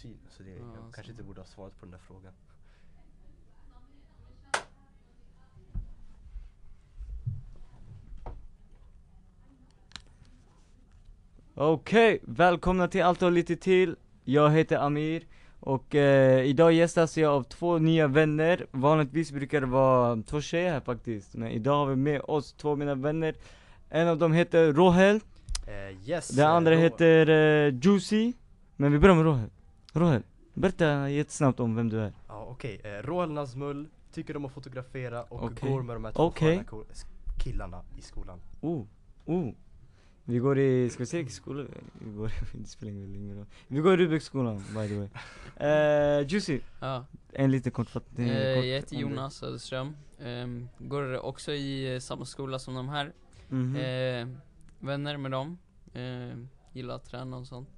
kusin så det, Ja, jag så. kanske inte borde ha svarat på den där frågan. Okej, välkomna till Allt och lite till. Jag heter Amir och eh, idag gästas jag av två nya vänner. Vanligtvis brukar det vara två tjejer här faktiskt, men idag har vi med oss två mina vänner. En av dem heter Rohel, Eh, yes! den andra då- heter eh, Juicy. Men vi börjar med Rohel. Rohel, berätta jättesnabbt om vem du är. Ja okej, eh, Roel Nazmull, tycker om att fotografera och Okej. går med de här två s- killarna i skolan. Oh, oh. Vi går i, ska vi säga vilken skola vi går i? Det spelar ingen roll. Vi går i Rudbecksskolan by the way. Eh, Juicy, Ja, en liten kortfattning. eh, kort jag heter. Jonas Söderström. Ehm, går också i eh, samma skola som de här. Mhm. Eh, vänner med dem. Eh, gillar att träna och sånt.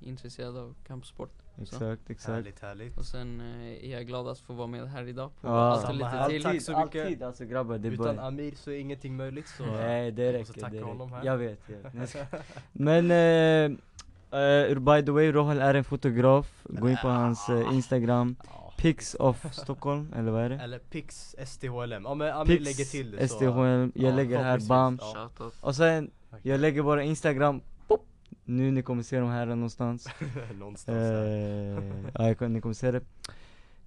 Intresserad av kampsport. Exakt, exakt. Härligt, härligt. Och sen eh, är jag glad att få vara med här idag på Ja. Allt och lite här. till. Tack så mycket. Alltid alltså grabbar, det är Utan bara Amir så är ingenting möjligt så Nej det räcker, tacka det honom här. Jag vet, jag vet. Men eh, eh, by the way, Rohel är en fotograf, gå in på hans eh, instagram. Pics of Stockholm, eller vad är det? Eller Pix STHLM, ja men Amir lägger till det så STHM, jag ja, lägger här bam. Och sen, jag lägger bara instagram, nu ni kommer se dem här någonstans Någonstans här. Eh, ja, jag, ni kommer se det.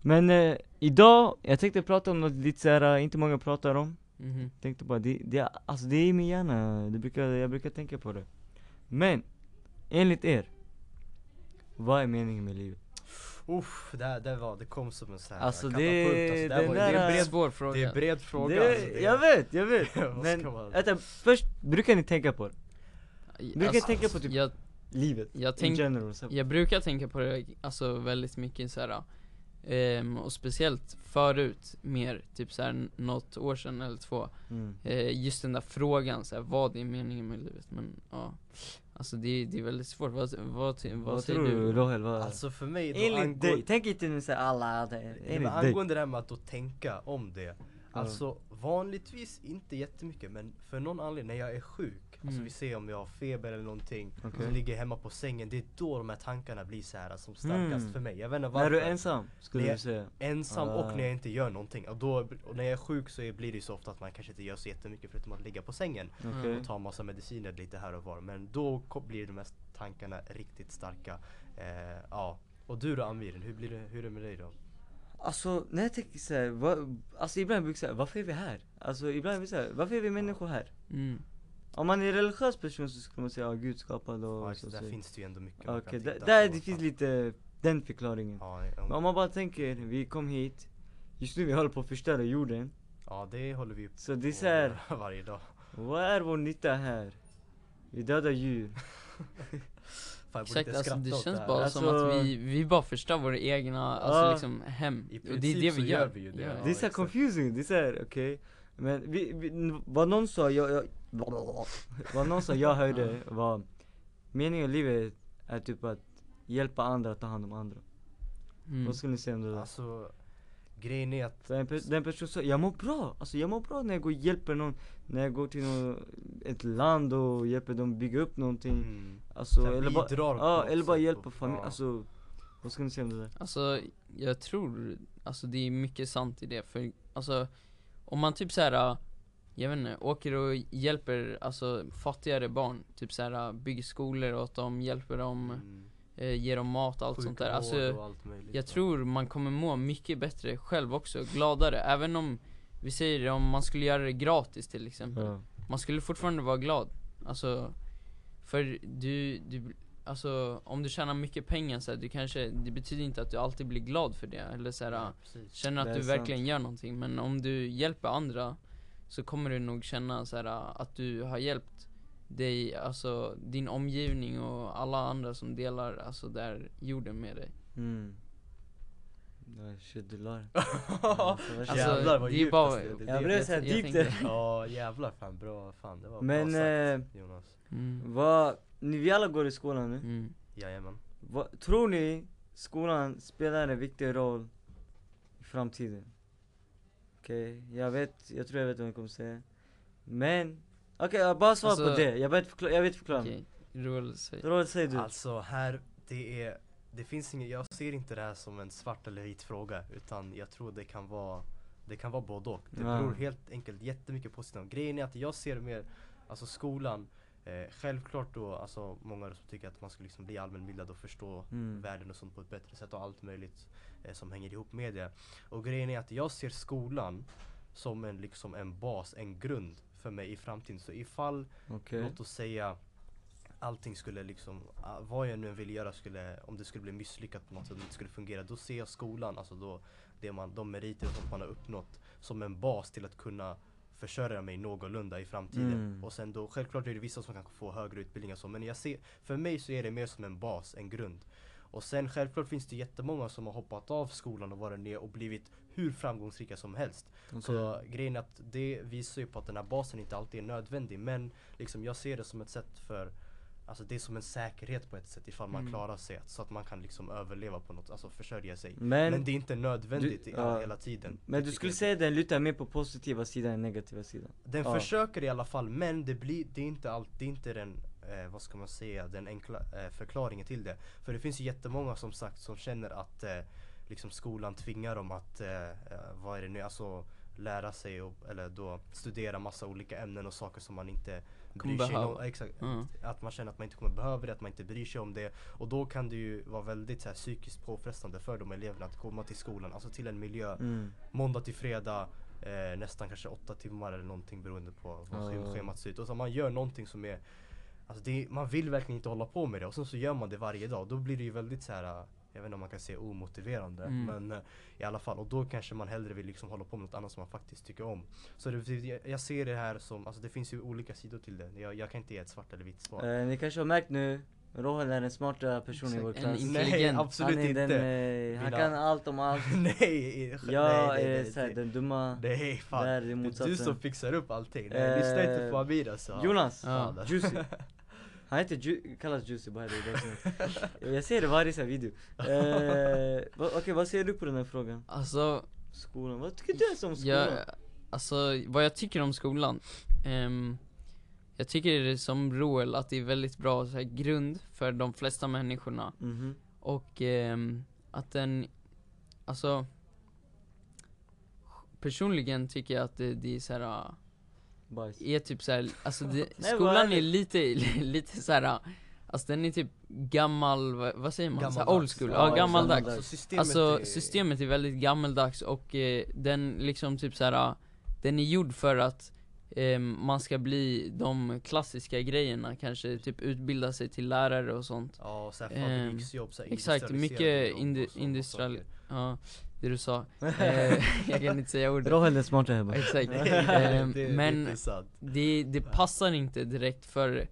Men eh, idag, jag tänkte prata om något lite såhär, inte många pratar om. Mhm. Tänkte bara, det, det, alltså det är i min hjärna, det brukar, jag brukar tänka på det. Men, enligt er, vad är meningen med livet? Uff, det, det var, det kom som en sån här Alltså, det- alltså, det, var, det är en bred, Svår fråga. det är en bred fråga det, alltså, det, Jag vet, jag vet! Vad Men, ska man- vänta, först, brukar ni tänka på det? Brukar Alltså, tänka på typ jag, livet? jag, tänk, general? Jag brukar tänka på det alltså väldigt mycket så här. ehm, och speciellt förut, mer, typ så här något år sedan eller två. Mm. Eh, just den där frågan, så här, vad är meningen med livet? Men ja, alltså det, det är väldigt svårt. Vad, vad, vad, Vad, säger tror du? du Rohel? Vad? Alltså för mig då angående, tänk inte nu såhär alla, det- enligt angående det här med att då tänka om det Alltså vanligtvis inte jättemycket men för någon anledning när jag är sjuk Alltså Mm. vi ser om jag har feber eller någonting Okej. Så ligger jag hemma på sängen, det är då de här tankarna blir så här som starkast Mm. för mig Jag vet inte När varför du är ensam, skulle du säga? Ensam Ah. och när jag inte gör någonting och, då, och när jag är sjuk så blir det så ofta att man kanske inte gör så jättemycket förutom att ligga på sängen Okej och ta massa mediciner lite här och var Men då blir de här tankarna riktigt starka eh, Ja Och du då Amir, hur, blir det, hur är det med dig då? Alltså när jag tänker såhär, vad, alltså ibland brukar jag säga, varför är vi här? Alltså ibland är vi såhär, varför är vi människor här? Mm. Om man är en religiös person så skulle man säga, ja Gud skapade och Ja, så, just, så. där finns det ju ändå mycket man Okej, kan där, titta där på. det finns lite den förklaringen Ja, Men ja, om man bara tänker, vi kom hit Just nu vi håller på att förstöra jorden ja det håller vi ju Så det är på såhär, varje dag vad är vår nytta här? Vi dödar djur Fan, Exakt, alltså det åt känns här. bara som Alltså- att vi, vi bara förstör våra egna, alltså Ja. liksom hem. Och det är det så vi gör gör. vi ju det, Ja. Det är såhär confusing, det är såhär, okej Men vi, vi, vad någon sa, jag, jag Vad någon sa jag hörde var Meningen med livet är typ att hjälpa andra att ta hand om andra Mm. Vad skulle ni säga om det där? Alltså Grejen är att För en pe- den personen sa, jag mår bra, alltså jag mår bra när jag går och hjälper någon När jag går till någon, ett land och hjälper dem bygga upp någonting mm, Alltså, Så här eller bara, ja, eller bara hjälpa och- familj, ja. alltså Vad ska ni säga om det där? Alltså, jag tror, alltså det är mycket sant i det, för alltså om man typ såhär, jag vet inte, åker och hjälper alltså fattigare barn, typ såhär bygger skolor åt dem, hjälper dem, mm, eh, ger dem mat och allt sånt där. sjukvård Alltså, och allt möjligt, jag ja. tror man kommer må mycket bättre själv också, gladare, även om vi säger det, om man skulle göra det gratis till exempel. Ja. Man skulle fortfarande vara glad. Alltså, för du, du alltså om du tjänar mycket pengar så här, du kanske, det betyder inte att du alltid blir glad för det. Eller så här, Ja, precis. känner att du sant. verkligen gör någonting. Men om du hjälper andra så kommer du nog känna så här, att du har hjälpt dig, alltså din omgivning och alla andra som delar alltså där jorden med dig. Mm shit du la det Alltså, Jävlar vad det är djupt bara- alltså, det är Jag det blev såhär deep där Ja jävlar fan bra, fan det var Men, bra sagt eh, Jonas Mm. Vad, ni, vi alla går i skolan nu Mm. Jajamän vad, Tror ni skolan spelar en viktig roll i framtiden? Okej, jag vet, jag tror jag vet vad ni kommer säga Men, okej jag bara svara på Alltså- det, jag vet förklara, jag vet förklara Okej, Roel säg. Roland säg du Alltså här, det är det finns inget, jag ser inte det här som en svart eller vit fråga utan jag tror det kan vara Det kan vara både och. Det Ja. beror helt enkelt jättemycket på sidan. Grejen är att jag ser mer, alltså skolan eh, Självklart då, alltså många som tycker att man ska liksom bli allmänbildad och förstå Mm. världen och sånt på ett bättre sätt och allt möjligt eh, som hänger ihop med det. Och grejen är att jag ser skolan som en, liksom en bas, en grund för mig i framtiden. Så ifall, Okej. låt oss säga allting skulle liksom, ah, vad jag nu vill göra skulle, om det skulle bli misslyckat på något sätt, om det inte skulle fungera, då ser jag skolan, alltså då, det man, de meriter sånt man har uppnått som en bas till att kunna försörja mig någorlunda i framtiden. Mm. Och sen då, självklart är det vissa som kan få högre utbildning och så, men jag ser, för mig så är det mer som en bas, en grund. Och sen självklart finns det jättemånga som har hoppat av skolan och varit ner och blivit hur framgångsrika som helst. Så grejen är att det visar ju på att den här basen inte alltid är nödvändig men liksom jag ser det som ett sätt för Alltså det är som en säkerhet på ett sätt ifall man Mm. klarar sig så att man kan liksom överleva på något, alltså försörja sig Men, Men, det är inte nödvändigt du- ja. hela tiden men du skulle jag säga den lutar mer på positiva sidan än negativa sidan? Den Ja. försöker i alla fall men det blir, det är inte allt, det är inte den eh, vad ska man säga, den enkla eh, förklaringen till det För det finns ju jättemånga som sagt som känner att eh, liksom skolan tvingar dem att, eh, eh, vad är det nu, alltså lära sig och, eller då studera massa olika ämnen och saker som man inte Kommer bryr sig om. Exakt, Mm. att man känner att man inte kommer behöva det, att man inte bryr sig om det. Och då kan det ju vara väldigt så här, psykiskt påfrestande för de eleverna att komma till skolan, alltså till en miljö Mm. måndag till fredag eh, nästan kanske åtta timmar eller någonting beroende på vad sch- schemat ser ut. Och så man gör någonting som är Alltså det, man vill verkligen inte hålla på med det och sen så gör man det varje dag. Då blir det ju väldigt så här. eh, jag vet inte om man kan säga omotiverande Mm. men eh, i alla fall och då kanske man hellre vill liksom hålla på med något annat som man faktiskt tycker om. Så det, jag, jag ser det här som, alltså det finns ju olika sidor till det. Jag, jag kan inte ge ett svart eller vitt svar. Eh, ni kanske har märkt nu, Rohan är den smarta personen i vår klass. Nej absolut han inte. Den, eh, han Mina- kan allt om allt. nej, Jag nej, nej, är nej, såhär nej. den dumma, Nej fan. där är Det är du som fixar upp allting. Nej, Eh, lyssna inte på Amir alltså. Jonas. Ja. Juicy. Han heter Ju- kallas Juicy by the way. Jag ser det varje sån video. Eh, va- Okej, vad säger du på den här frågan? Alltså, Skolan, vad tycker du ens om skolan? jag, alltså vad jag tycker om skolan ehm, Jag tycker det är som Roel att det är väldigt bra så här, grund för de flesta människorna Mhm. Och ehm, att den, alltså Personligen tycker jag att det, det är så här, Bajs. är typ såhär, alltså det, skolan är lite, lite såhär Alltså den är typ gammal, vad, säger man? Så här, old school, Ja, ja, gammaldags gammaldags. Alltså systemet, Alltså är, systemet är väldigt gammaldags och eh, den liksom typ såhär Den är gjord för att eh, man ska bli de klassiska grejerna, kanske typ utbilda sig till lärare och sånt Ja, så här Ehm, fabriksjobb, så här exakt, mycket jobb indi- och industrial-. Ja, det du sa eh, Jag kan inte säga ordet Rohan är smarta här bara. Exakt, Ehm, det, det är men sant. det, det passar inte direkt för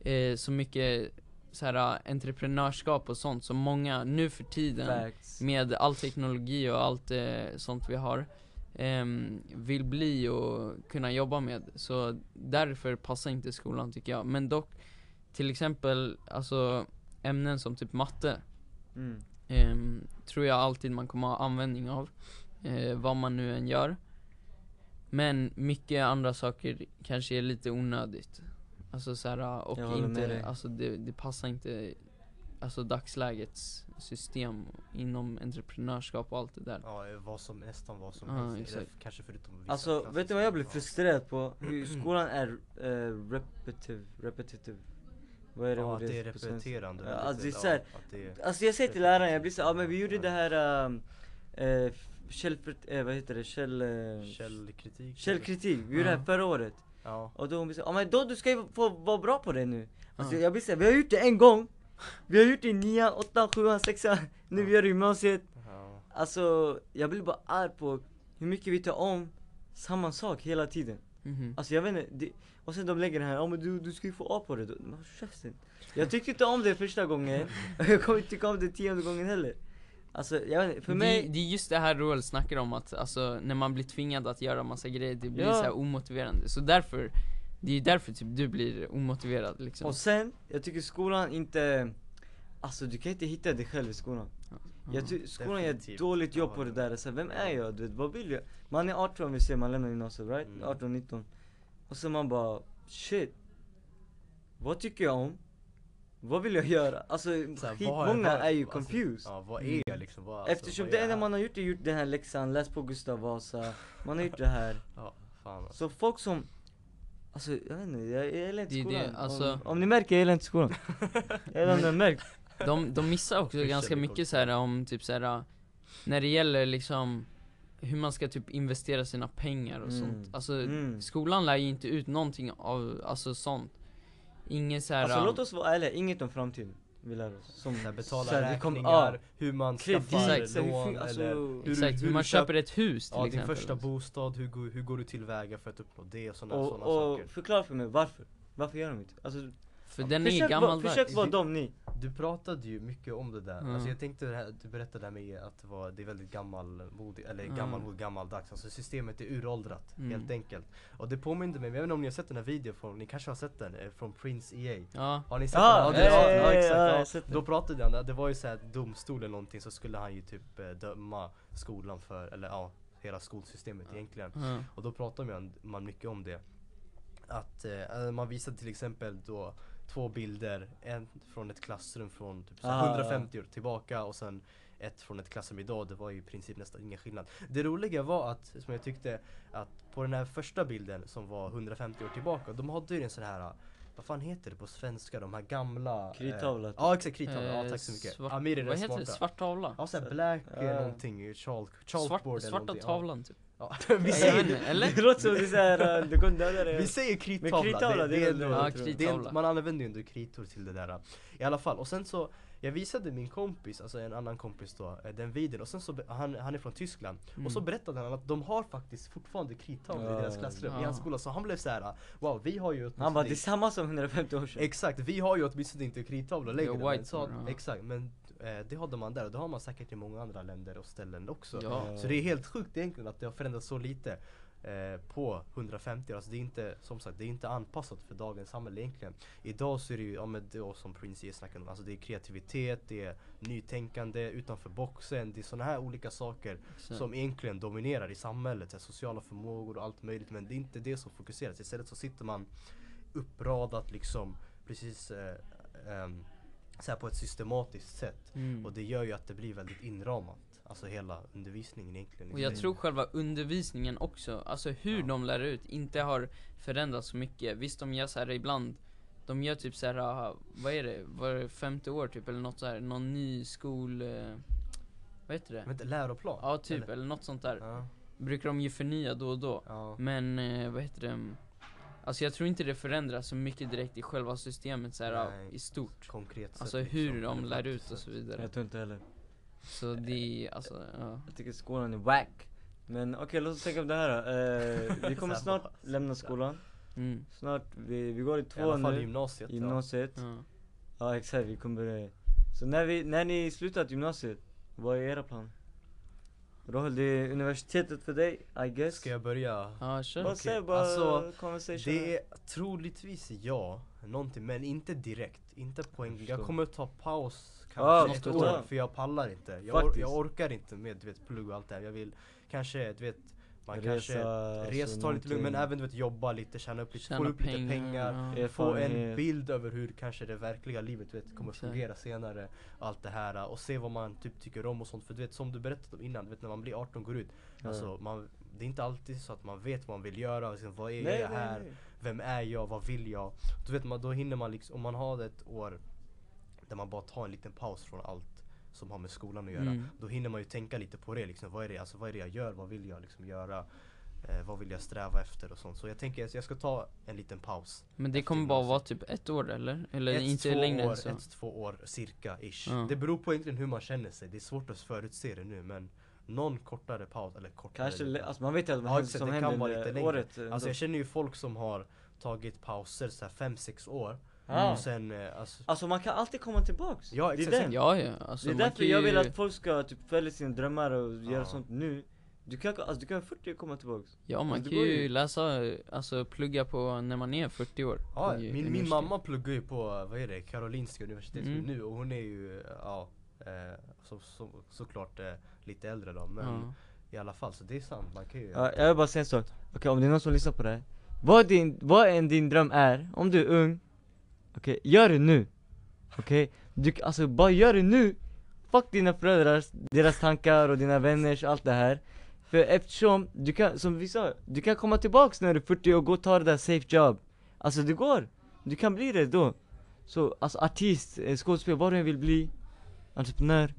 eh, så mycket så här, entreprenörskap och sånt som många nu för tiden Facts. med all teknologi och allt eh, sånt vi har ehm, vill bli och kunna jobba med. Så därför passar inte skolan tycker jag. Men dock, till exempel alltså ämnen som typ matte Mm. Ehm, tror jag alltid man kommer ha användning av, eh, vad man nu än gör. Men mycket andra saker kanske är lite onödigt. Alltså såhär, och med dig. inte, alltså det, det passar inte Alltså dagslägets system inom entreprenörskap och allt det där. Ja, vad som, nästan vad som Ja, helst. exakt. Kanske förutom vissa Alltså, vet du vad jag blir frustrerad på? Hur skolan är uh, repetitive, repetitive Vad är det Ja, att det är repeterande. Ja, alltså det är ja, så här- är, Alltså jag säger till läraren, jag blir så ja men vi gjorde det här, um, uh, käll, eh, vad heter det, käll, uh, källkritik. källkritik, vi gjorde det Ja. här förra året Ja. Och då hon blir så ja men då du ska ju få vara bra på det nu Alltså Ja. jag blir så här, vi har gjort det en gång Vi har gjort det i nian, åttan, sjuan, sexan, nu vi gör det i gymnasiet ja. Alltså jag blir bara arg på hur mycket vi tar om samma sak hela tiden Mhm. Alltså jag vet inte, det, och sen de lägger det här, ja men du, du ska ju få A på det då. Men håll käften. Jag tyckte inte om det första gången, och jag kommer inte tycka om det tionde gången heller Alltså jag vet inte, för det, mig, det är just det här Roel snackar om att alltså, när man blir tvingad att göra massa grejer, det blir Ja. så här omotiverande. Så därför, det är därför typ du blir omotiverad liksom. och sen, jag tycker skolan inte Alltså du kan inte hitta dig själv i skolan Jag tycker skolan gör ett dåligt jobb på det det- där, så vem är jag? Du vet, vad vill jag? Man är 18 vi ser, man lämnar gymnasiet right? Mm. 18, 19 Och så man bara, shit. Vad tycker jag om? vad vill jag göra? Alltså skitmånga vad- är ju alltså, confused. Ja, vad är jag liksom? Vad, alltså, Eftersom vad det är enda man har gjort är gjort den här läxan, läst på Gustav Vasa. Man har gjort det här. Ja, fan alltså. Så folk som Alltså jag vet inte, jag, jag gillar inte Det är det, skolan. alltså- om, om ni märker, jag gillar inte skolan. Jag vet inte om ni märkt De, de missar också ganska mycket så här om typ så här när det gäller liksom hur man ska typ investera sina pengar och Mm. sånt. Alltså Mm. skolan lär ju inte ut någonting av, alltså sånt. Ingen så här, Alltså låt oss vara ärliga, inget om framtiden vi lär oss som här, betala så här, vi kom- räkningar, ja, hur man kredit, skaffar hur lån alltså, eller hur, exakt, du- hur man köper ett hus till Ja, din exempel. första bostad, hur, går- hur går du tillväga för att uppnå det och sådana och, såna och saker förklara för mig varför, varför gör de inte? Alltså, För den är försök, vara, gammaldags. försök vara dem ni Du pratade ju mycket om det där, Mm. alltså jag tänkte det här, du berättade det här med att det, var, det är väldigt gammalmodigt, eller Mm. gammalmodigt, gammaldags, alltså systemet är uråldrat Mm. helt enkelt Och det påminde mig, jag vet inte om ni har sett den här videon från, ni kanske har sett den, eh, från Prince EA Ja, Har ni sett Ah, den? Ja, det, ja, ja, ja, ja, ja, exakt, ja, jag ja, Då det. pratade han, det var ju såhär domstol eller någonting så skulle han ju typ eh, döma skolan för, eller ja, hela skolsystemet egentligen ja. Och då pratar man, man mycket om det Att eh, man visade till exempel då två bilder, en från ett klassrum från typ Ah. 150 år tillbaka och sen ett från ett klassrum idag, det var ju i princip nästan ingen skillnad. Det roliga var att, som jag tyckte, att på den här första bilden som var 150 år tillbaka, de hade ju en sån här vad fan heter det på svenska? De här gamla... eh, Krittavla, typ. Ja exakt, krittavla, ja Eh, tack så mycket. svart- Amir är Vad heter det? Svart tavla? Ja såhär black eh, Ja. någonting, chalk, Svart, chalkboard eller svarta någonting. tavlan typ. Ja. Ja. vi, säger, inte, eller? Det låter som det är såhär, du kommer döda dig vi säger krittavla, krittavla, det är det, Ja, tror jag. det är, krittavla. man använder ju ändå kritor till det där I alla fall, och sen så Jag visade min kompis, alltså en annan kompis då, eh, den videon och sen så, han, han är från Tyskland Och så Mm. berättade han att de har faktiskt fortfarande krittavlor i Ja. deras klassrum, i Ja. hans skola Så han blev så här: wow vi har ju Han bara, det är samma som 150 år sedan Exakt, vi har ju åtminstone inte krittavlor längre Ja, men, så, ja. Exakt, men det hade man där och det har man säkert i många andra länder och ställen också Ja. Så det är helt sjukt egentligen att det har förändrats så lite eh, på 150 år. Alltså det är inte, som sagt, det är inte anpassat för dagens samhälle egentligen. Idag så är det ju, ja men det som Prince snackade om, alltså det är kreativitet, det är nytänkande utanför boxen, det är sådana här olika saker Så- som egentligen dominerar i samhället, så här, sociala förmågor och allt möjligt men det är inte det som fokuseras. Istället så sitter man uppradat liksom precis eh, ehm, så här på ett systematiskt sätt. Mm. Och det gör ju att det blir väldigt inramat. Alltså hela undervisningen egentligen. Och jag tror själva undervisningen också, alltså hur Ja. de lär ut, inte har förändrats så mycket. Visst de gör så här ibland, de gör typ så här, ah, vad är det, var det femte år typ eller något så här, någon ny skol, eh, vad heter det? Vänta, läroplan? Ja typ, eller, Eller? något sånt där. Ja, Brukar de ju förnya då och då. ja. Men eh, vad heter det? Alltså jag tror inte det förändras så mycket direkt i själva systemet så här, Nej. i stort. Konkret Alltså liksom, hur de lär ut och så vidare. Jag tror inte heller Så det, är, alltså, ja. Jag tycker skolan är wack Men okej, låt oss tänka på det här då. Eh, Vi kommer snart lämna skolan Mm. Snart, vi, vi går i I två alla fall nu gymnasiet. ja. Gymnasiet Ja. Ja exakt, vi kommer börja Så när, vi, när ni slutat gymnasiet, vad är era planer? Rohel, det är universitetet för dig, I guess Ska jag börja? Ja, kör. Bara Okej, säg bara alltså, conversation Det är troligtvis ja, någonting, men inte direkt. Inte på en Jag kommer ta paus kanske ett måste ta. år, för jag pallar inte. Jag, or, jag orkar inte med du vet, plugg och allt det här. Jag vill kanske, du vet, man Resa, kanske alltså, resa, ta lite lugnt, men även du vet, jobba lite, tjäna upp lite, få Tjäna upp lite pengar. ja. Få en bild över hur kanske det verkliga livet vet, kommer Exakt. fungera senare Allt det här och se vad man typ tycker om och sånt För du vet som du berättade om innan, du vet när man blir 18 går ut Ja. Alltså man, det är inte alltid så att man vet vad man vill göra, liksom, vad är Nej, jag nej, här? nej. Vem är jag? Vad vill jag? Då vet man, då hinner man liksom, om man har ett år Där man bara tar en liten paus från allt som har med skolan att göra Mm. Då hinner man ju tänka lite på det liksom, vad är det, alltså, vad är det jag gör? Vad vill jag liksom göra? Eh, vad vill jag sträva efter och sånt Så jag tänker att jag ska ta en liten paus Men det kommer bara vara typ ett år eller? Eller ett, inte två längre år, än så? Ett, två år cirka ish. Ja. Det beror på egentligen hur man känner sig. Det är svårt att förutse det nu men någon kortare paus, eller kortare Kanske, alltså man vet ju att Ja, händer- exakt, som det kan händer vara under lite längre. året. Alltså jag känner ju folk som har tagit pauser så 5-6 år Ja. och sen eh, alltså, Alltså man kan alltid komma tillbaks Ja, Det är exakt. den. Ja ja, alltså Det är därför jag vill att folk ska typ följa sina drömmar och göra Ja. sånt nu Du kan, alltså, du kan 40 komma tillbaks Ja man Alltså, kan ju ju. läsa, alltså plugga på när man är 40 år ja, min, min mamma pluggar ju på, vad är det, Karolinska universitetet Mm. nu och hon är ju, ja eh, så, så, såklart eh, lite äldre då men Ja. i alla fall så det är sant, man kan ju ja, Jag vill bara säga en sak, okej om det är någon som lyssnar på det här Vad din, vad än din dröm är, om du är ung Okej, gör det nu Okej? Du, alltså bara gör det nu! Fuck dina föräldrar, deras tankar och dina vänners, allt det här För eftersom, du kan, som vi sa, du kan komma tillbaks när du är 40 och gå och ta det där safe job Alltså det går! Du kan bli det då Så alltså artist, eh, skådespelare, vad du än vill bli Entreprenör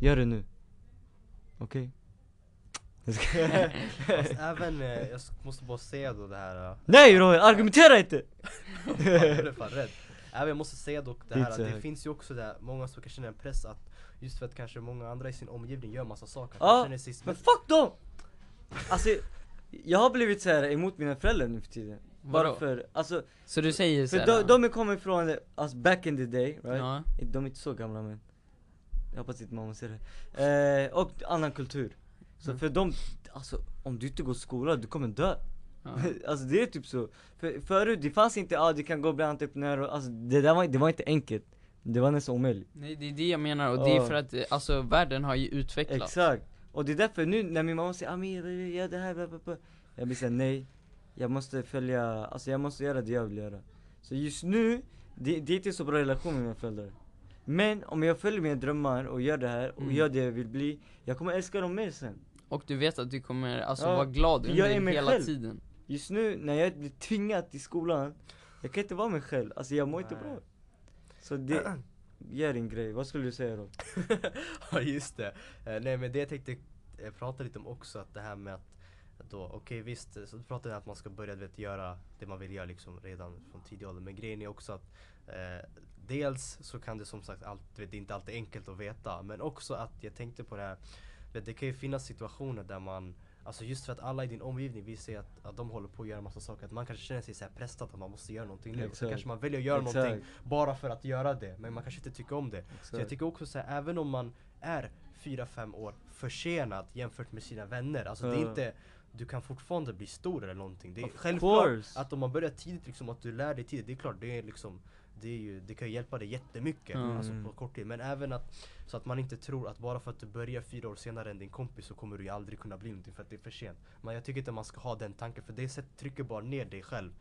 Gör det nu Okej? Okay? Ska- Fast även, eh, jag måste bara säga då det här eh, Nej Roy, argumentera inte! Jag blev fan rädd. Även jag måste säga dock det här att det finns ju också där många som kan känna en press att Just för att kanske många andra i sin omgivning gör massa saker, man känner sig Men fuck dem! Alltså, jag har blivit så här emot mina föräldrar nu för tiden Bara Vadå? för, alltså, Så du säger för såhär, de, de kommer från, alltså back in the day, right? Ja, De är inte så gamla men Jag hoppas inte mamma ser det eh, Och annan kultur Så Mm. för dem, alltså om du inte går skola, du kommer dö ja. Alltså det är typ så för, Förut, det fanns inte, ah, du kan gå och bli entreprenör och, alltså det där var, det var inte enkelt Det var nästan omöjligt Nej det är det jag menar och det är Ja. för att alltså världen har ju utvecklats Exakt, och det är därför nu när min mamma säger Amir, gör det här, bla, bla, bla. Jag blir såhär nej Jag måste följa, alltså jag måste göra det jag vill göra Så just nu, det, det är inte så bra relation med mina föräldrar Men om jag följer mina drömmar och gör det här och Mm. gör det jag vill bli Jag kommer älska dem mer sen Och du vet att du kommer alltså Ja, vara glad för jag är under mig hela själv. tiden Just nu när jag blir tvingad till skolan Jag kan inte vara mig själv, alltså jag mår inte Nej. bra Så det, gör din grej, vad skulle du säga då? Ja just det. Eh, nej men det jag tänkte eh, prata lite om också att det här med att då, okej visst, eh, så pratar vi om att man ska börja du vet, göra det man vill göra liksom redan från tidig ålder. Men grejen är också att eh, dels så kan det som sagt, allt, du vet, det är inte alltid enkelt att veta. Men också att jag tänkte på det här, det kan ju finnas situationer där man Alltså just för att alla i din omgivning vill se att, att de håller på att göra massa saker, att man kanske känner sig så här pressad att man måste göra någonting nu. Så Exakt. kanske man väljer att göra Exakt. någonting bara för att göra det, men man kanske inte tycker om det. Så jag tycker också så här, även om man är 4-5 år försenad jämfört med sina vänner, alltså det är inte du kan fortfarande bli stor eller någonting. Det är Of självklart course. att om man börjar tidigt, liksom, att du lär dig tidigt, det är klart det är liksom det, är ju, det kan ju hjälpa dig jättemycket Mm. alltså på kort tid. Men även att, så att man inte tror att bara för att du börjar fyra år senare än din kompis så kommer du ju aldrig kunna bli någonting för att det är för sent. Men jag tycker inte man ska ha den tanken för det sätt, trycker bara ner dig själv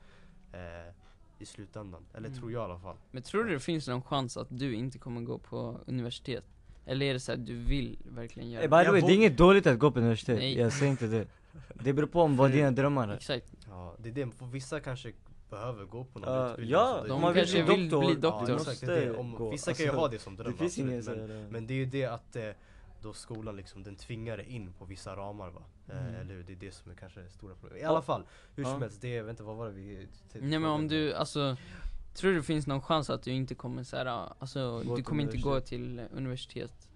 eh, i slutändan. Eller Mm. tror jag i alla fall. Men tror du det finns någon chans att du inte kommer gå på universitet? Eller är det så att du vill verkligen göra Eh, by the way, det är inget dåligt att gå på universitet, Nej. jag säger inte det Det beror på om vad dina drömmar är Exakt, Ja, det är det. För vissa kanske behöver gå på någon Ja, utbildning. ja, de om man kanske bli vill bli doktor. Måste det. Om, gå. vissa kan ju Alltså, ha det som dröm Det absolut, men, men det är ju det att eh, då skolan liksom, den tvingar in på vissa ramar va? Eh, Mm. eller hur? Det är det som är kanske det stora problemet. I alla fall, hur som Ja. helst, det, inte vad var det vi Nej men om du, alltså Tror du det finns någon chans att du inte kommer så här, alltså du kommer inte gå till universitet?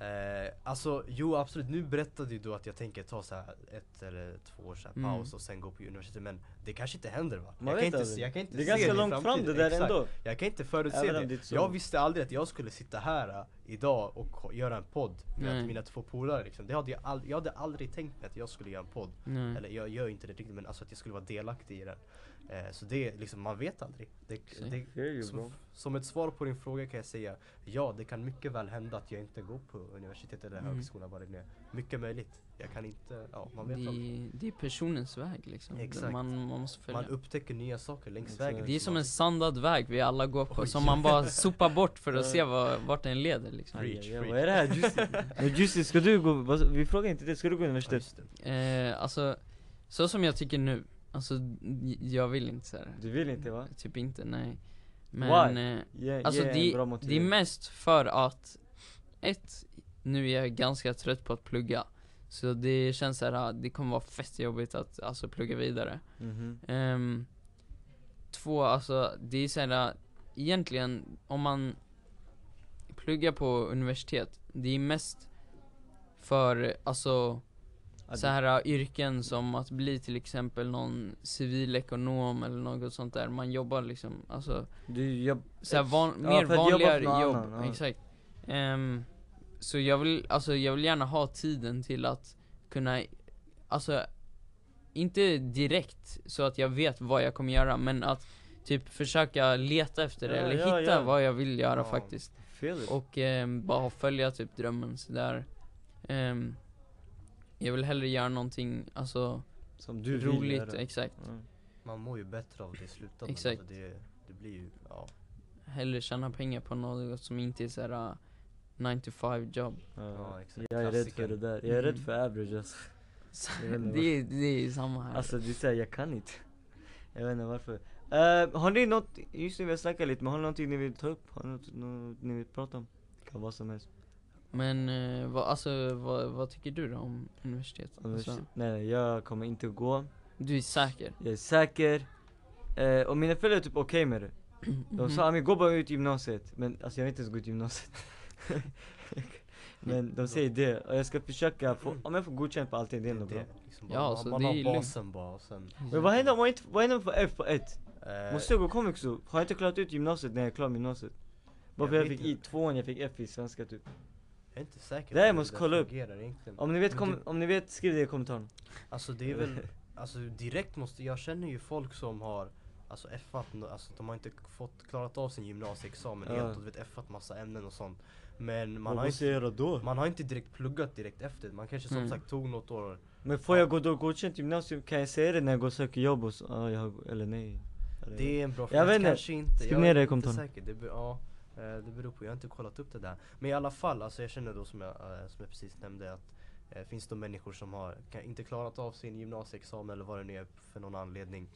Eh, alltså jo absolut, nu berättade ju du att jag tänker ta så här ett eller två års här Mm. paus och sen gå på universitet men det kanske inte händer va? Man jag, kan inte, se- jag kan inte Det är se ganska i långt fram det där Exakt. ändå Jag kan inte förutse det. det. Jag visste aldrig att jag skulle sitta här äh, idag och göra en podd med Nej. mina två polare liksom. det hade jag, ald- jag hade aldrig tänkt mig att jag skulle göra en podd. Nej. Eller jag gör inte det riktigt men alltså att jag skulle vara delaktig i den. Eh, så det är liksom, man vet aldrig. Det, det, som, som ett svar på din fråga kan jag säga ja, det kan mycket väl hända att jag inte går på universitet eller Mm. högskola vad det nu är. Mycket möjligt. Jag kan inte, ja man Det vet aldrig. är, det är personens väg liksom, Exakt. man, man måste följa Man upptäcker nya saker längs Exakt. vägen. Det är som en sandad väg vi alla går på, Oj. som man bara sopar bort för att Ja. se vad, vart den leder liksom Preach, preach. Vad är det här? Juicy? Men Juicy, ska du gå, vi frågar inte det, ska du gå Ja, universitet? det. eh, Alltså, så som jag tycker nu, alltså jag vill inte så här. Du vill inte va? Typ inte, nej Men, Why? eh, Ge, alltså en det, det är mest för att, ett, nu är jag ganska trött på att plugga Så det känns så här, det kommer vara fett jobbigt att alltså plugga vidare Mhm. Ehm, Två, alltså det är såhär, egentligen om man pluggar på universitet, det är mest för, alltså så här yrken som att bli till exempel någon civilekonom eller något sånt där, man jobbar liksom, alltså Du jobb, så här van, Ja, mer vanligare jobb, annan, ja. exakt Ehm, Så jag vill, alltså jag vill gärna ha tiden till att kunna, alltså inte direkt så att jag vet vad jag kommer göra, men att typ försöka leta efter det, Ja, eller ja, hitta ja. vad jag vill göra faktiskt. Och ehm, bara följa typ drömmen sådär Ehm, Jag vill hellre göra någonting, alltså Som du vill roligt, göra. exakt Ja. Man mår ju bättre av det i slutändan. Exakt. Alltså det, det blir ju, ja. hellre tjäna pengar på något som inte är såhär 9 to 5 jobb Ja, exakt. jag är rädd för det där, jag är rädd Mm. för average alltså. Det, är- det är samma här Alltså det är såhär, jag kan inte Jag vet inte varför uh, Har ni något, just nu vi har snackat lite men har ni någonting ni vill ta upp? Har ni något, något ni vill prata om? Kan vara som helst Men eh, vad, alltså, vad, vad tycker du då om universitet? Alltså, Nej jag kommer inte att gå du är säker? Jag är säker eh, Och mina föräldrar är typ okej med det De Mhm. sa Amir gå bara ut gymnasiet Men alltså jag vill inte ens gå ut gymnasiet Men de säger det och jag ska försöka få, om jag får godkänt på allting det är Det, ändå bra liksom, Ja, så man det har är lugnt. basen bara och sen Men vad händer om man inte, vad händer om jag får F på ett? eh, Måste jag gå komvux då? Har jag inte klarat ut gymnasiet när jag är klar med gymnasiet? Bara för Jag jag vet fick i tvåan, jag fick F i svenska typ Jag är inte säker Det här på måste kolla upp. egentligen Om ni vet, kom, det- om ni vet skriv det i kommentaren Alltså det är väl, alltså direkt måste, jag känner ju folk som har Alltså F-at, alltså de har inte fått klarat av sin gymnasieexamen Ja. helt och du vet F-at massa ämnen och sånt Men man har, måste jag inte, göra då? man har inte direkt pluggat direkt efter, man kanske som Mm. sagt tog något år Men får jag gå då godkänt gymnasium? Kan jag säga det när jag går och söker jobb och så, ah, jag eller nej? Eller, Det är en bra Jag fråga, vet inte. kanske inte, Skriv jag ner det i inte kommentaren. säker, det, be, ja, det beror på, jag har inte kollat upp det där. Men i alla fall, alltså jag känner då som jag, eh, som jag precis nämnde att eh, Finns det människor som har kan, inte klarat av sin gymnasieexamen eller vad det nu är för någon anledning.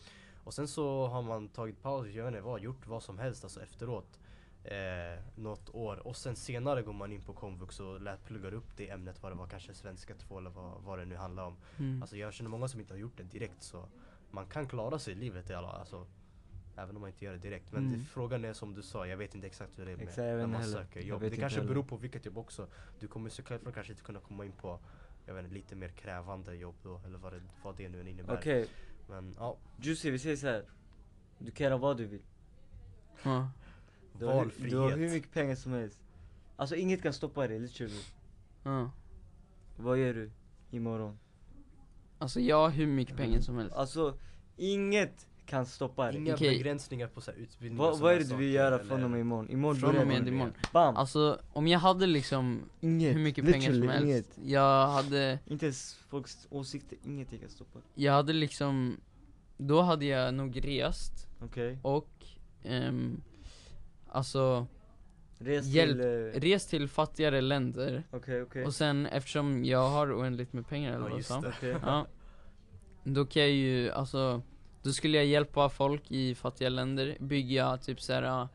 Och sen så har man tagit paus, jag vet inte vad, gjort vad som helst alltså efteråt eh, Något år. Och sen senare går man in på komvux och lät pluggar upp det ämnet vad det var, kanske svenska 2 eller vad, vad det nu handlar om. Mm. Alltså jag känner många som inte har gjort det direkt så Man kan klara sig i livet i alla, alltså Även om man inte gör det direkt Men Mm. det, frågan är som du sa, jag vet inte exakt hur det är med Exakt, när man heller. söker jobb Det kanske heller. beror på vilket jobb också Du kommer så självklart kanske inte kunna komma in på Jag vet inte, lite mer krävande jobb då Eller vad det, vad det nu än innebär Okej, Men ja, Juicy vi säger så här. Du kan göra vad du vill Ja. du har, valfrihet du har hur mycket pengar som helst Alltså inget kan stoppa dig, literally Ja. Vad gör du imorgon? Alltså jag har hur mycket pengar som helst Alltså, inget kan stoppa dig Inga Okej. begränsningar på så här utbildning Vad, och vad är det du vill saker, göra eller- från och med imorgon? Imorgon Från och börjar med du. imorgon Bam! Alltså om jag hade liksom inget, hur mycket pengar som literally helst inget Jag hade, Inte ens folks åsikter, ingenting kan stoppa dig jag hade liksom Då hade jag nog rest Okej? och ehm, Alltså Res Hjälp. till, eh, rest till fattigare länder okej okej Och sen eftersom jag har oändligt med pengar eller Ja vad just sa det Okej. Ja Då kan jag ju, alltså Då skulle jag hjälpa folk i fattiga länder, bygga typ såhär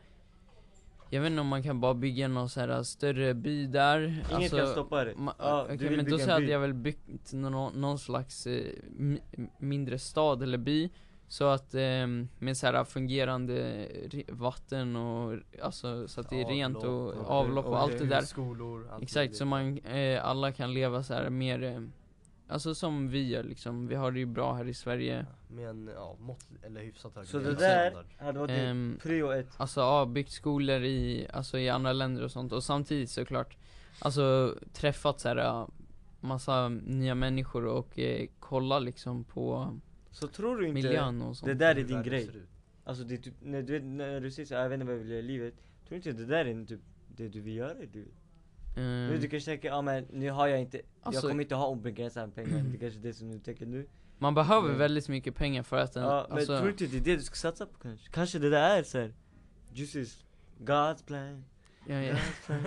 Jag vet inte om man kan bara bygga någon såhär större by där Inget alltså, kan stoppa dig Ma- Ja, Okej du vill men då bygga så en hade by. jag väl byggt nå- någon slags eh, mi- mindre stad eller by Så att eh, med så här fungerande re- vatten och alltså så att det är rent och Avlopp avlopp och allt det där Skolor, allt Exakt, möjligt. så man, eh, alla kan leva så här mer eh, Alltså som vi gör liksom, vi har det ju bra här i Sverige. Med en, ja, mått, eller hyfsat hög Så det där hade varit Ehm, prio ett. Alltså ja, byggt skolor i, alltså i andra länder och sånt. Och samtidigt såklart Alltså träffat så här äh, massa nya människor och eh, kolla liksom på Så tror du inte miljön och sånt. det där är din grej? Alltså det är typ, när du, när du säger såhär, jag vet inte vad jag vill göra i livet. Tror du inte det där är typ det du vill göra i livet? Nu du kanske tänker, ja men nu har jag inte, Alltså- jag kommer inte ha obegränsade pengar. Det är kanske är det som du tänker nu. Man behöver Mm. väldigt mycket pengar för att en, Ja men alltså, tror du inte det är det du ska satsa på kanske? Kanske det där är såhär Juices God's plan. Ja, ja.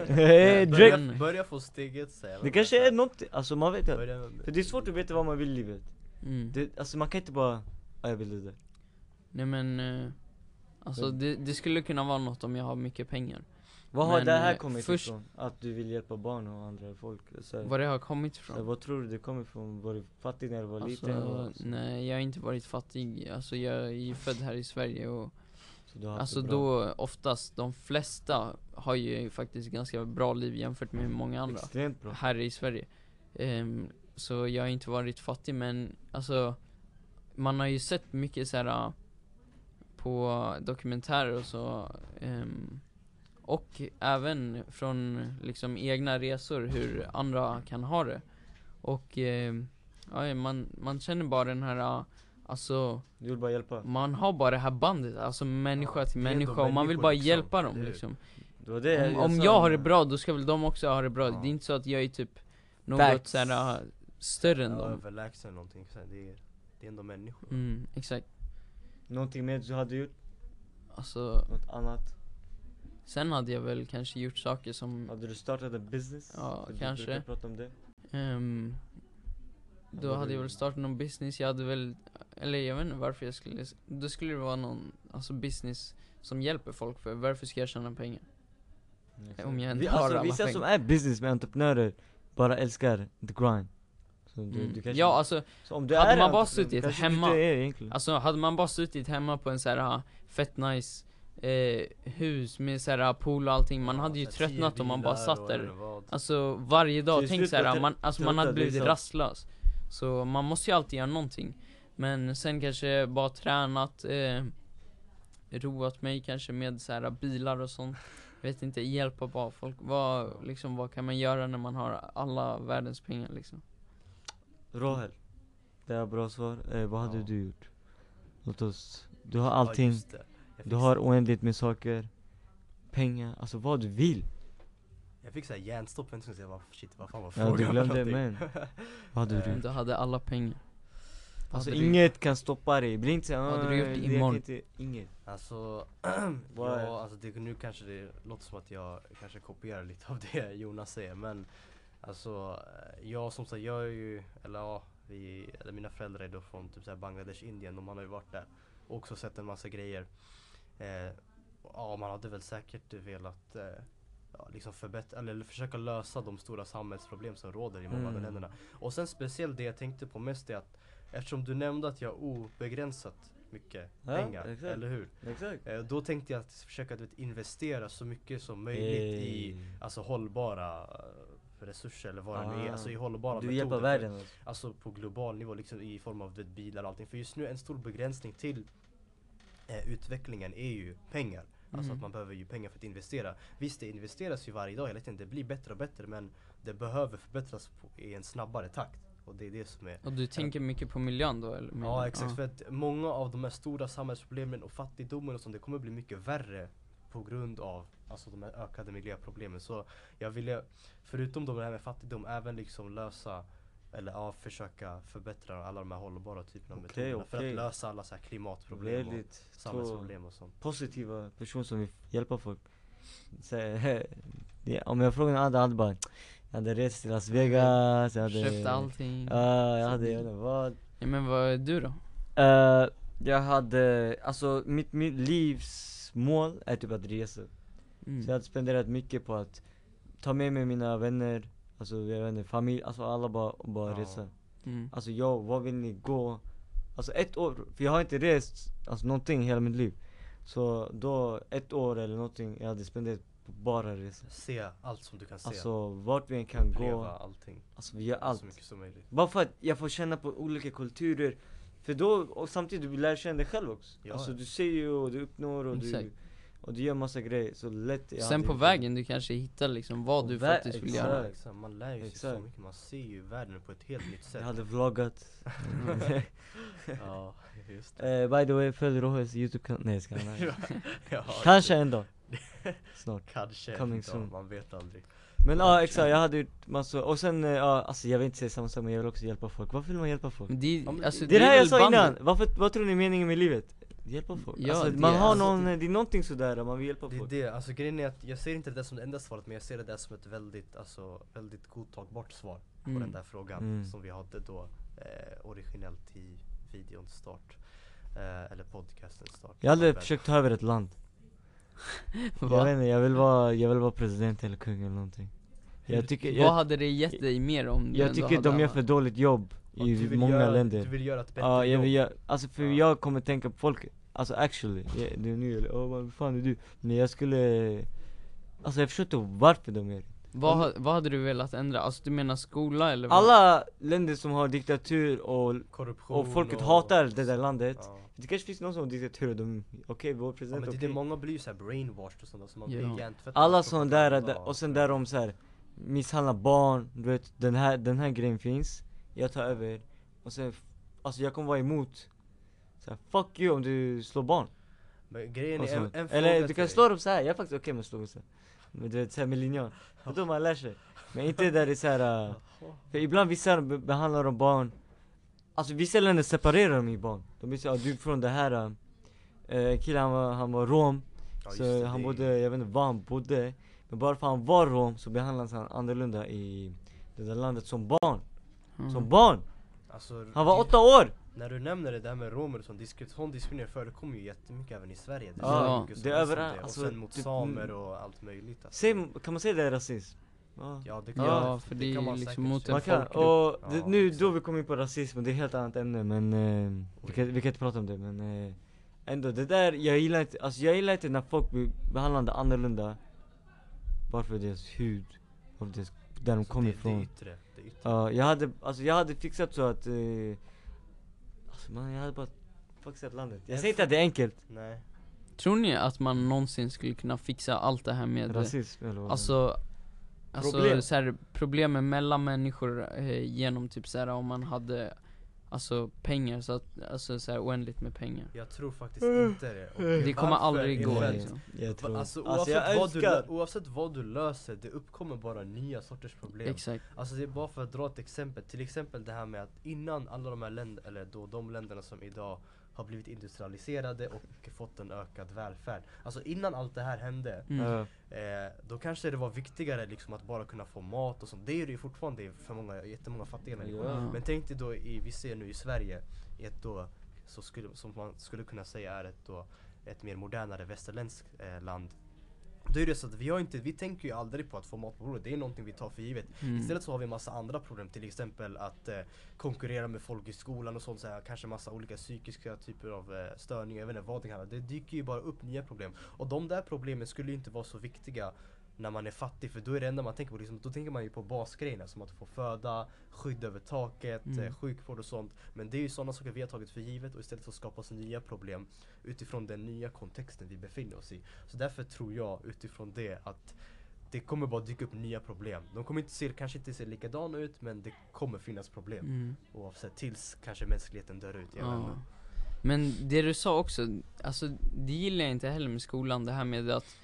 Hey, börja, börja få steget säga Det kanske är något, alltså man vet inte. För det är svårt att veta vad man vill i livet. Mm. det, Alltså man kan inte bara, ja jag vill det där. Nej men, eh, alltså det, det skulle kunna vara något om jag har mycket pengar Vad har Men, det här eh, kommit först- ifrån? Att du vill hjälpa barn och andra folk? Så, Var det har kommit så, ifrån? vad tror du det kommer ifrån? Var du fattig när du var liten? Alltså, Och, så, nej jag har inte varit fattig, alltså jag är ju född här i Sverige och Alltså då, oftast, de flesta har ju faktiskt ganska bra liv jämfört med många andra Extremt bra här i Sverige Ehm, Så jag har inte varit fattig men, alltså Man har ju sett mycket så här äh, På dokumentärer och så ehm, Och även från liksom egna resor hur andra kan ha det Och ehm, ja, man, man känner bara den här Alltså Du vill bara hjälpa? man har bara det här bandet, alltså människa Ja, till det människa och man vill bara liksom, hjälpa dem hur? liksom Det det Om, om sa jag har det bra, då ska väl de också ha det bra, Ja. det är inte så att jag är typ något såhär större än Ja, dem överlägsen eller någonting, det, är, det är ändå människor Mm, exakt Någonting mer du hade gjort? Alltså, Något annat? Sen hade jag väl kanske gjort saker som Hade du startat en business? Ja, För du kanske. brukar prata om det. Ehm, då hade du- jag väl startat någon business, jag hade väl, eller jag vet inte varför jag skulle, då skulle det vara någon, alltså business som hjälper folk för varför ska jag tjäna pengar? Om jag inte Vi- har alltså, alla Vissa pengar. som är business med entreprenörer bara älskar the grind. Så du, Mm. du kanske, Ja alltså, du hade man bara suttit hemma- Du alltså hade man bara suttit hemma på en så här ah, fett nice eh, hus med så här pool och allting, man Ja, hade ju tröttnat om man bara satt där jag vad. Alltså varje dag, tänk såhär, man, alltså man hade blivit sant. rastlös Så man måste ju alltid göra någonting Men sen kanske bara tränat, eh, roat mig kanske med så här bilar och sånt Vet inte, hjälpa bara folk, vad, liksom, vad kan man göra när man har alla världens pengar liksom? Rohel. Det är bra svar. Eh, vad hade Ja. du gjort? Låt oss, du har Ja, allting. Jag du har oändligt med saker, pengar, alltså vad du vill. Jag fick såhär hjärnstopp, jag tänkte vad, shit vad fan var Ja, du frågan för glömde, någonting? Vad hade du gjort? Du hade alla pengar Alltså hade du inget kan stoppa dig, bli inte såhär Vad hade du gjort "Ah, jag kan imorgon?" inte, Inget. Alltså, ja, alltså det, nu kanske det låter som att jag kanske kopierar lite av det Jonas säger men Alltså, jag som sagt, jag är ju, eller ja, vi, eller mina föräldrar är då från typ så här Bangladesh, Indien och man har ju varit där och också sett en massa grejer eh, Ja, man hade väl säkert velat eh, ja, liksom förbättra, eller försöka lösa de stora samhällsproblem som råder i många av Mm. länderna Och sen speciellt det jag tänkte på mest är att Eftersom du nämnde att jag har obegränsat mycket Ja, pengar, exakt. eller hur? Exakt. Eh, Då tänkte jag att försöka du vet, investera så mycket som möjligt i Ey. alltså, hållbara eh, resurser eller vad det nu är, Ah. alltså i hållbara Du metoder. hjälper för- världen alltså. Alltså på global nivå, liksom i form av du vet, bilar och allting. För just nu en stor begränsning till eh, utvecklingen är ju pengar. Alltså Mm. att man behöver ju pengar för att investera. Visst det investeras ju varje dag hela tiden, det blir bättre och bättre men det behöver förbättras på, i en snabbare takt. Och det är det som är Och du tänker mycket på miljön då eller? Ja exakt, för att många av de här stora samhällsproblemen och fattigdomen och sånt, det kommer bli mycket värre på grund av alltså de här ökade miljöproblemen. Så jag ville, förutom de här med fattigdom, även liksom lösa eller ja, försöka förbättra alla de här hållbara typerna av Okej, metoderna för okej. att lösa alla så här klimatproblem och Väldigt två samhällsproblem och sånt. positiva personer som vill hjälpa folk. Så, om jag frågar annan hade bara Jag hade rest till Las Vegas, jag hade Köpte allting Ja, jag hade, jag vet inte vad ja, Men vad är du då? Eh, Jag hade, alltså mitt, mitt livs mål är typ att resa Mm. Så jag hade spenderat mycket på att ta med mig mina vänner, alltså jag vet inte, familj, alltså alla bara, bara Ja. resa Mm. Alltså jag, vad vill ni gå? Alltså ett år, för jag har inte rest alltså någonting hela mitt liv Så då, ett år eller någonting, jag hade spenderat på bara resa Se allt som du kan se. Alltså vart vi än kan Uppleva gå, allting. alltså vi gör allt Så mycket som möjligt. Bara för att jag får känna på olika kulturer För då, och samtidigt du lär känna dig själv också Ja, Alltså ja. du ser ju och du uppnår och Exakt. du Och du gör massa grejer, så lätt jag Sen på gjort vägen du kanske hittar liksom vad du faktiskt vill exakt. göra exakt. Man lär ju sig så Exakt. mycket, man ser ju världen på ett helt nytt det. sätt. Jag hade vloggat ja, just det. Eh, By the way, följ Rohes youtube-kanal, nej jag ska ja, Kanske en dag Snart Kanske, Coming soon. man vet aldrig. Men ja exakt, jag hade gjort massor, och sen eh, ja, alltså jag vill inte säga samma sak men jag vill också hjälpa folk Varför vill man hjälpa folk? Men det, alltså, Det är det här är jag sa innan, Varför, vad tror ni är meningen med livet? Hjälpa folk, Ja, alltså, det man är- har alltså, någon, det är någonting sådär, man vill hjälpa Det är folk det, alltså grejen är att jag ser inte det som det enda svaret men jag ser det där som ett väldigt, alltså, väldigt godtagbart svar på Mm. den där frågan Mm. som vi hade då eh, originellt i videons start. Eh, eller podcastens start. Jag hade försökt ta över ett land Jag vet inte, jag vill vara, jag vill vara president eller kung eller någonting Jag tycker, Vad jag, hade det gett dig mer om du jag tycker de gör för dåligt jobb i många göra, länder Du vill göra ett bättre Ja, jag jobb. vill göra, alltså för Ja. jag kommer tänka på folket Alltså actually, jag, det är nu, åh vad fan är du? Men jag skulle Alltså jag förstår inte varför de gör det vad, vad hade du velat ändra? Alltså du menar skola eller vad? Alla länder som har diktatur och, Korruption och folket hatar det där landet Ja. Det kanske finns någon som har diktatur och de, okej vår Ja, president, men det, okej det, många blir ju såhär brainwashed och sånt så man Ja. blir hjärntvättad Alla sådana där, där, och sen där de så här misshandlar barn, du vet den här, den här grejen finns Jag tar över Och sen, alltså jag kommer vara emot så här, Fuck you om du slår barn Men grejen är, en, sånt. en fråga Eller du kan slå dem så här. jag är faktiskt okej med att slå dem så här. Men du vet såhär med linjal Det är då man lär sig Men inte där det är såhär uh, För ibland vissa be- behandlar de barn Alltså vissa länder separerar de i barn De blir såhär, du är från det här uh, killen han var, han var rom Ja, så det, han bodde, jag vet inte var han bodde Men bara för han var rom så behandlades han annorlunda i det där landet som barn Mm. Som barn! Alltså, Han var det- åtta år! När du nämner det där med romer och sånt, disk- sån diskriminering förekommer ju jättemycket även i Sverige. Det Ja, det är överallt. Och alltså, sen mot typ, samer mm. och allt möjligt. Alltså. Säg, kan man säga det är rasism? Ja. Ja, det kan Ja, man, för det är kan man liksom säkert mot kan, folkgrupp. och det, Ja, nu exakt. då vi kommer in på rasism, det är ett helt annat ämne men eh, vi, kan, vi kan inte prata om det men eh, Ändå, det där, jag gillar inte, alltså jag gillar inte när folk blir behandlade annorlunda Bara för deras hud, och deras, där de Så kommer det, Det ifrån yttre, det yttre. Ja, jag hade, alltså jag hade fixat så att eh, Alltså man, jag hade bara fixat landet Jag säger inte att det är enkelt Nej. Tror ni att man någonsin skulle kunna fixa allt det här med Rasism eller vad? Alltså Alltså Problem. så här, problemen mellan människor eh, genom typ så här, om man hade Alltså pengar, så att, alltså så här, oändligt med pengar Jag tror faktiskt inte det. Och Det kommer varför aldrig gå liksom jag tror, Alltså, alltså oavsett, jag vad du, älskar oavsett vad du löser, det uppkommer bara nya sorters problem. Exakt Alltså det är bara för att dra ett exempel, till exempel det här med att innan alla de här länderna, eller då de länderna som idag har blivit industrialiserade och fått en ökad välfärd. Alltså innan allt det här hände, mm. Eh, då kanske det var viktigare liksom att bara kunna få mat och sånt. Det är det ju fortfarande för många, jättemånga fattiga människor. Ja. Men tänk dig då, i, vi ser nu i Sverige, ett då, så skulle, som man skulle kunna säga är ett då, ett mer modernare västerländskt eh, land. Då är det så att vi har inte, vi tänker ju aldrig på att få mat på bordet, det är någonting vi tar för givet. Mm. Istället så har vi massa andra problem, till exempel att eh, konkurrera med folk i skolan och sånt, så här, kanske massa olika psykiska typer av eh, störningar, jag vet inte vad det kan vara. Det dyker ju bara upp nya problem. Och de där problemen skulle ju inte vara så viktiga när man är fattig, för då är det enda man tänker på, liksom, då tänker man ju på basgrejerna som att få föda, skydd över taket, Mm. eh, sjukvård och sånt. Men det är ju sådana saker vi har tagit för givet och istället så skapas nya problem utifrån den nya kontexten vi befinner oss i. Så därför tror jag utifrån det att det kommer bara dyka upp nya problem. De kommer inte se, kanske inte se likadana ut men det kommer finnas problem. Mm. Oavsett, tills kanske mänskligheten dör ut. Jag. Men det du sa också, alltså det gillar jag inte heller med skolan, det här med att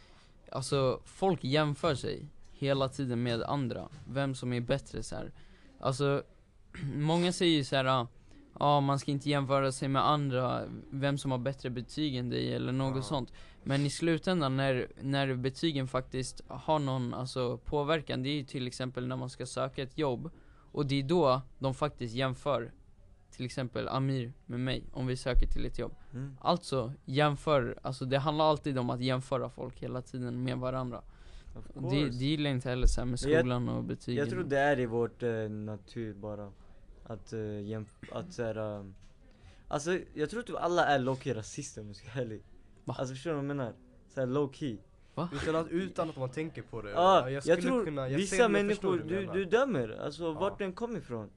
Alltså folk jämför sig hela tiden med andra, vem som är bättre så här. Alltså, många säger ju så här. ja ah, man ska inte jämföra sig med andra, vem som har bättre betyg än dig eller något Ja. sånt Men i slutändan när, när betygen faktiskt har någon alltså, påverkan, det är ju till exempel när man ska söka ett jobb Och det är då de faktiskt jämför till exempel Amir med mig, om vi söker till ett jobb Mm. Alltså, jämför, alltså det handlar alltid om att jämföra folk hela tiden med varandra Det, det gillar jag inte heller så här med Men jag- skolan och betygen Jag tror det är i vårt eh, natur bara Att, uh, jämf- att såhär um, Alltså jag tror typ alla är low-key rasister om jag ska vara ärlig Va? Alltså förstår du vad jag menar? Såhär low-key Utan, att, utan att man tänker på det. Ja, jag, skulle tror kunna, jag vissa jag människor, du, du dömer, alltså Ja. vart den kommer ifrån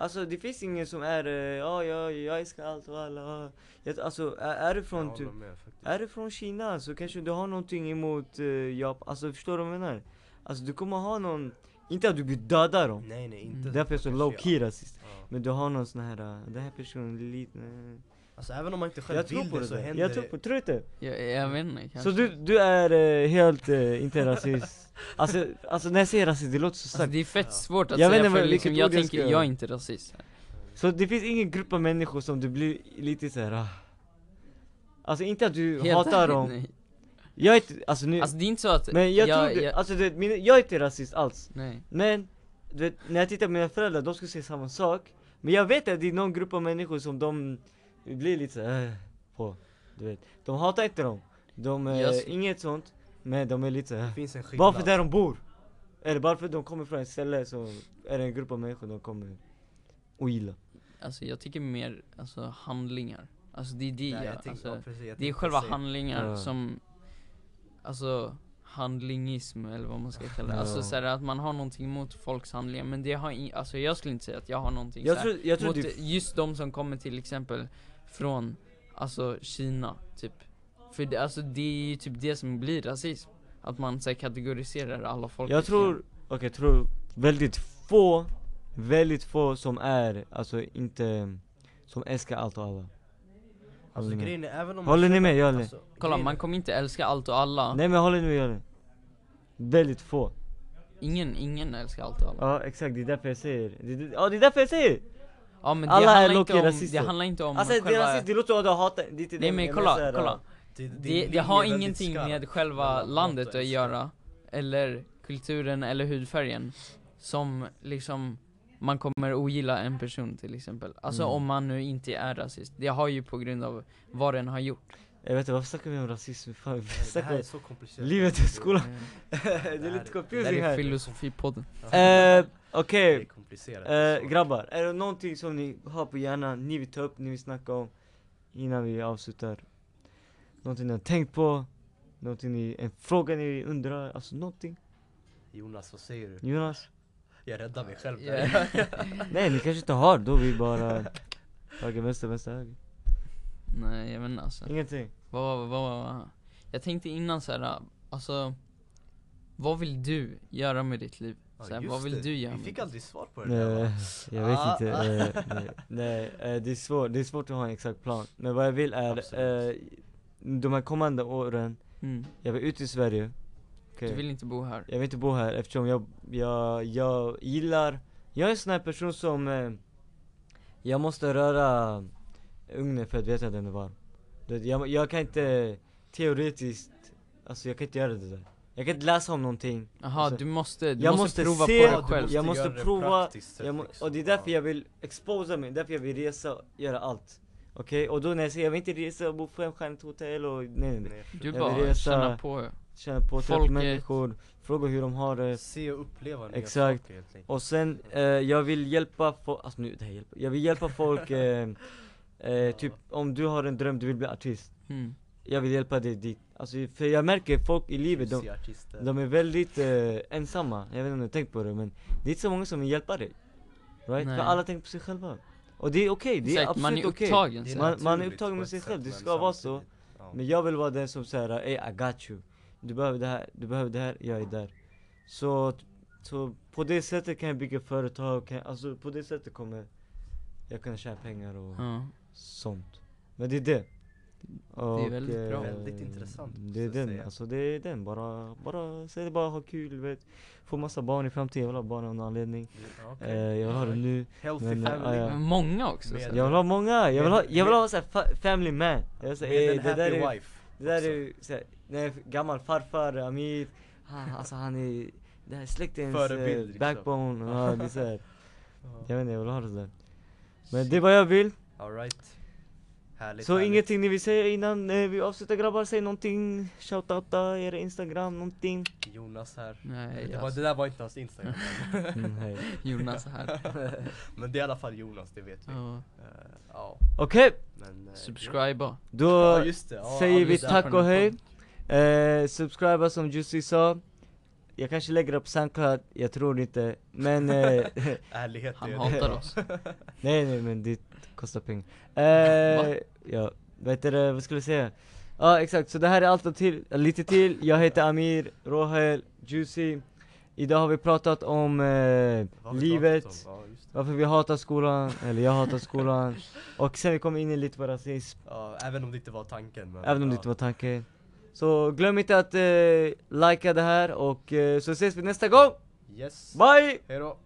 Alltså det finns ingen som är, eh, ja jag, jag älskar allt och alla ja. Alltså är, är du från typ. Är du från Kina så kanske du har någonting emot uh, Japan, alltså förstår du vad jag menar? Alltså du kommer ha någon, inte att du vill döda dem Nej nej, inte. Därför är jag så low key rasist Ja. Men du har någon sån här, uh, den här personen är lite uh. Alltså även om man inte själv Jag tror vill på det det så händer jag tror det. på, tror du inte? jag, jag vet inte, kanske Så du, du är eh, helt eh, inte rasist? alltså, alltså när jag säger rasist, det låter så Alltså starkt det är fett Ja. svårt att Jag vet säga inte för liksom, jag jag tänker, ska- jag är inte rasist Så det finns ingen grupp av människor som du blir lite såhär ah. Alltså inte att du Helt hatar dem nej. Jag är inte, alltså nu Alltså det är inte så att, Men jag, jag, tror, jag, alltså du vet, mina, jag är inte rasist alls nej Men, du vet, när jag tittar på mina föräldrar, de skulle säga samma sak Men jag vet att det är någon grupp av människor som de blir lite såhär äh, på Du vet, de hatar inte dem De, eh, Jag s- inget sånt Men de är lite såhär Det finns en. Bara för där de bor. Eller bara för att de kommer från ett ställe så är det en grupp av människor de kommer ogilla Alltså jag tycker mer, alltså handlingar. Alltså det är det Nej, jag, jag alltså, ja, precis, jag Det är själva säga- handlingar Ja. som Alltså handlingism eller vad man ska kalla det, Ja. alltså så här, att man har någonting emot folks handlingar men det har in, alltså jag skulle inte säga att jag har någonting Jag så här, tror, jag tror mot det, just de som kommer till exempel från, alltså Kina typ. För det, alltså det är ju typ det som blir rasism. Att man så här, kategoriserar alla folk jag tror, okej jag tror väldigt få Väldigt få som är, alltså inte Som älskar allt och alla. Alltså Håller ni med? grejen är, även om Håller ni med? Håller Alltså, Kolla man kommer inte älska allt och alla. Nej men håller ni med? Håller Väldigt få. Ingen, ingen älskar allt och alla. Ja exakt, det är därför jag säger det, det, Ja det är därför jag säger Ja men det Alla är handlar inte low-key om, rasister. det handlar inte om Alltså det är själva rasist, det låter som att du hatar, det är inte Nej det, men kolla, här, kolla. det, din det linje har är ingenting med själva landet att göra Eller kulturen eller hudfärgen Som liksom man kommer ogilla en person till exempel. Alltså Mm. om man nu inte är rasist. Det har ju på grund av vad den har gjort. Jag vet inte, varför snackar vi om rasism? Fan, vi Det här är så komplicerat. livet i skolan. Mm. Det är lite Det här confusing är här. filosofipodden. Ja, Eh, det Okej, är eh, grabbar, är det någonting som ni har på hjärnan, ni vill ta upp, ni vill snacka om Innan vi avslutar? Någonting ni har tänkt på? Någonting ni, en fråga ni undrar, alltså någonting? Jonas vad säger du? Jonas? Jag räddar mig själv där. Nej ni kanske inte har, då vi bara Höger, vänster, vänster, höger. Nej jag vet inte alltså. Ingenting? Vad, vad, Jag tänkte innan så här, alltså Vad vill du göra med ditt liv? Just vad vill det. du göra Vi fick aldrig svar på det där va? jag vet Ah, inte, ah. eh, nej, nej eh, det, är svårt, det är svårt att ha en exakt plan Men vad jag vill är, eh, de här kommande åren, mm. jag vill ut i Sverige Okej. Du vill inte bo här? Jag vill inte bo här eftersom jag, jag, jag gillar Jag är en sån här person som eh, Jag måste röra ugnen för att veta att den är varm jag, jag kan inte teoretiskt Alltså jag kan inte göra det där Jag kan inte läsa om någonting Jaha, Alltså, du måste, du jag måste, prova se- på du själv måste Jag måste det prova- jag må, liksom. Och det är därför Ja. jag vill exposa mig, därför jag vill resa, göra allt Okej? Och då när jag säger jag vill inte resa och bo på femstjärnigt hotell och nej nej nej Du Jag vill bara resa- känna på Känna på, träffa Folket. människor, fråga hur de har det Se och uppleva nya Exakt. saker Och sen, eh, jag vill hjälpa folk, alltså nu, det här hjälper, jag vill hjälpa folk eh, eh, Typ om du har en dröm, du vill bli artist mm. Jag vill hjälpa dig dit Alltså för jag märker folk i livet, de, de är väldigt eh, ensamma Jag vet inte om du har tänkt på det men Det är inte så många som vill hjälpa dig Right? Nej. För alla tänker på sig själva Och det är okej, det är Exakt, man är absolut okej upptagen Det är så. Man- man är upptagen med sig själv, det ska vara så. ja. Men jag vill vara den som säger ey I got you Du behöver det här, du behöver det här, jag är där Så, så på det sättet kan jag bygga företag, kan, alltså på det sättet kommer jag kunna tjäna pengar och Ja. sånt Men det är det och, är väldigt bra. Väldigt intressant, Det är den, säga. alltså det är den, bara, bara, säg det bara ha kul, vet Få massa barn i framtiden, jag vill ha barn av någon anledning okej. eh, Jag vill ha det nu Healthy men, eh, family. ja, ja. Men Många också Med- så. Jag vill ha många, jag vill ha, jag vill ha såhär fa- family man jag vill säga, Med eh, en det där happy är wife det där också. är såhär, nej, gammal farfar, Amir, han, alltså han är, det här är släktens Förebild, eh, liksom. backbone, ja det är såhär, Ja. jag vet inte, jag vill ha det där Men det är vad jag vill, All right. Härligt, så härligt. ingenting ni vill säga innan eh, vi avslutar grabbar, säg någonting, shoutouta era instagram, någonting. Jonas här. Nej, det, var, det där var inte hans instagram. Mm, hej. Jonas här. Men det är i alla fall Jonas, det vet vi. Ja. Eh, ja, Okej, men... eh, Subscriba. då Ja just det, ja, säger vi tack och hej. eh, Subscriba som Jussi sa. Jag kanske lägger upp Soundcloud, jag tror inte. Men eh, Ärlighet Han hatar oss. Nej nej men det kostar pengar. Eh, Ja, vet du det, vad skulle jag säga? Ja exakt, så det här är allt och till, lite till Jag heter Amir, Rohel, Juicy Idag har vi pratat om eh, livet om? Ja, det. Varför vi hatar skolan, eller jag hatar skolan Och sen vi kommer in i lite på rasism Ja, även om det inte var tanken men, Även om det ja. inte var tanken Så glöm inte att eh, likea det här och eh, så ses vi nästa gång! Yes, Bye! hejdå!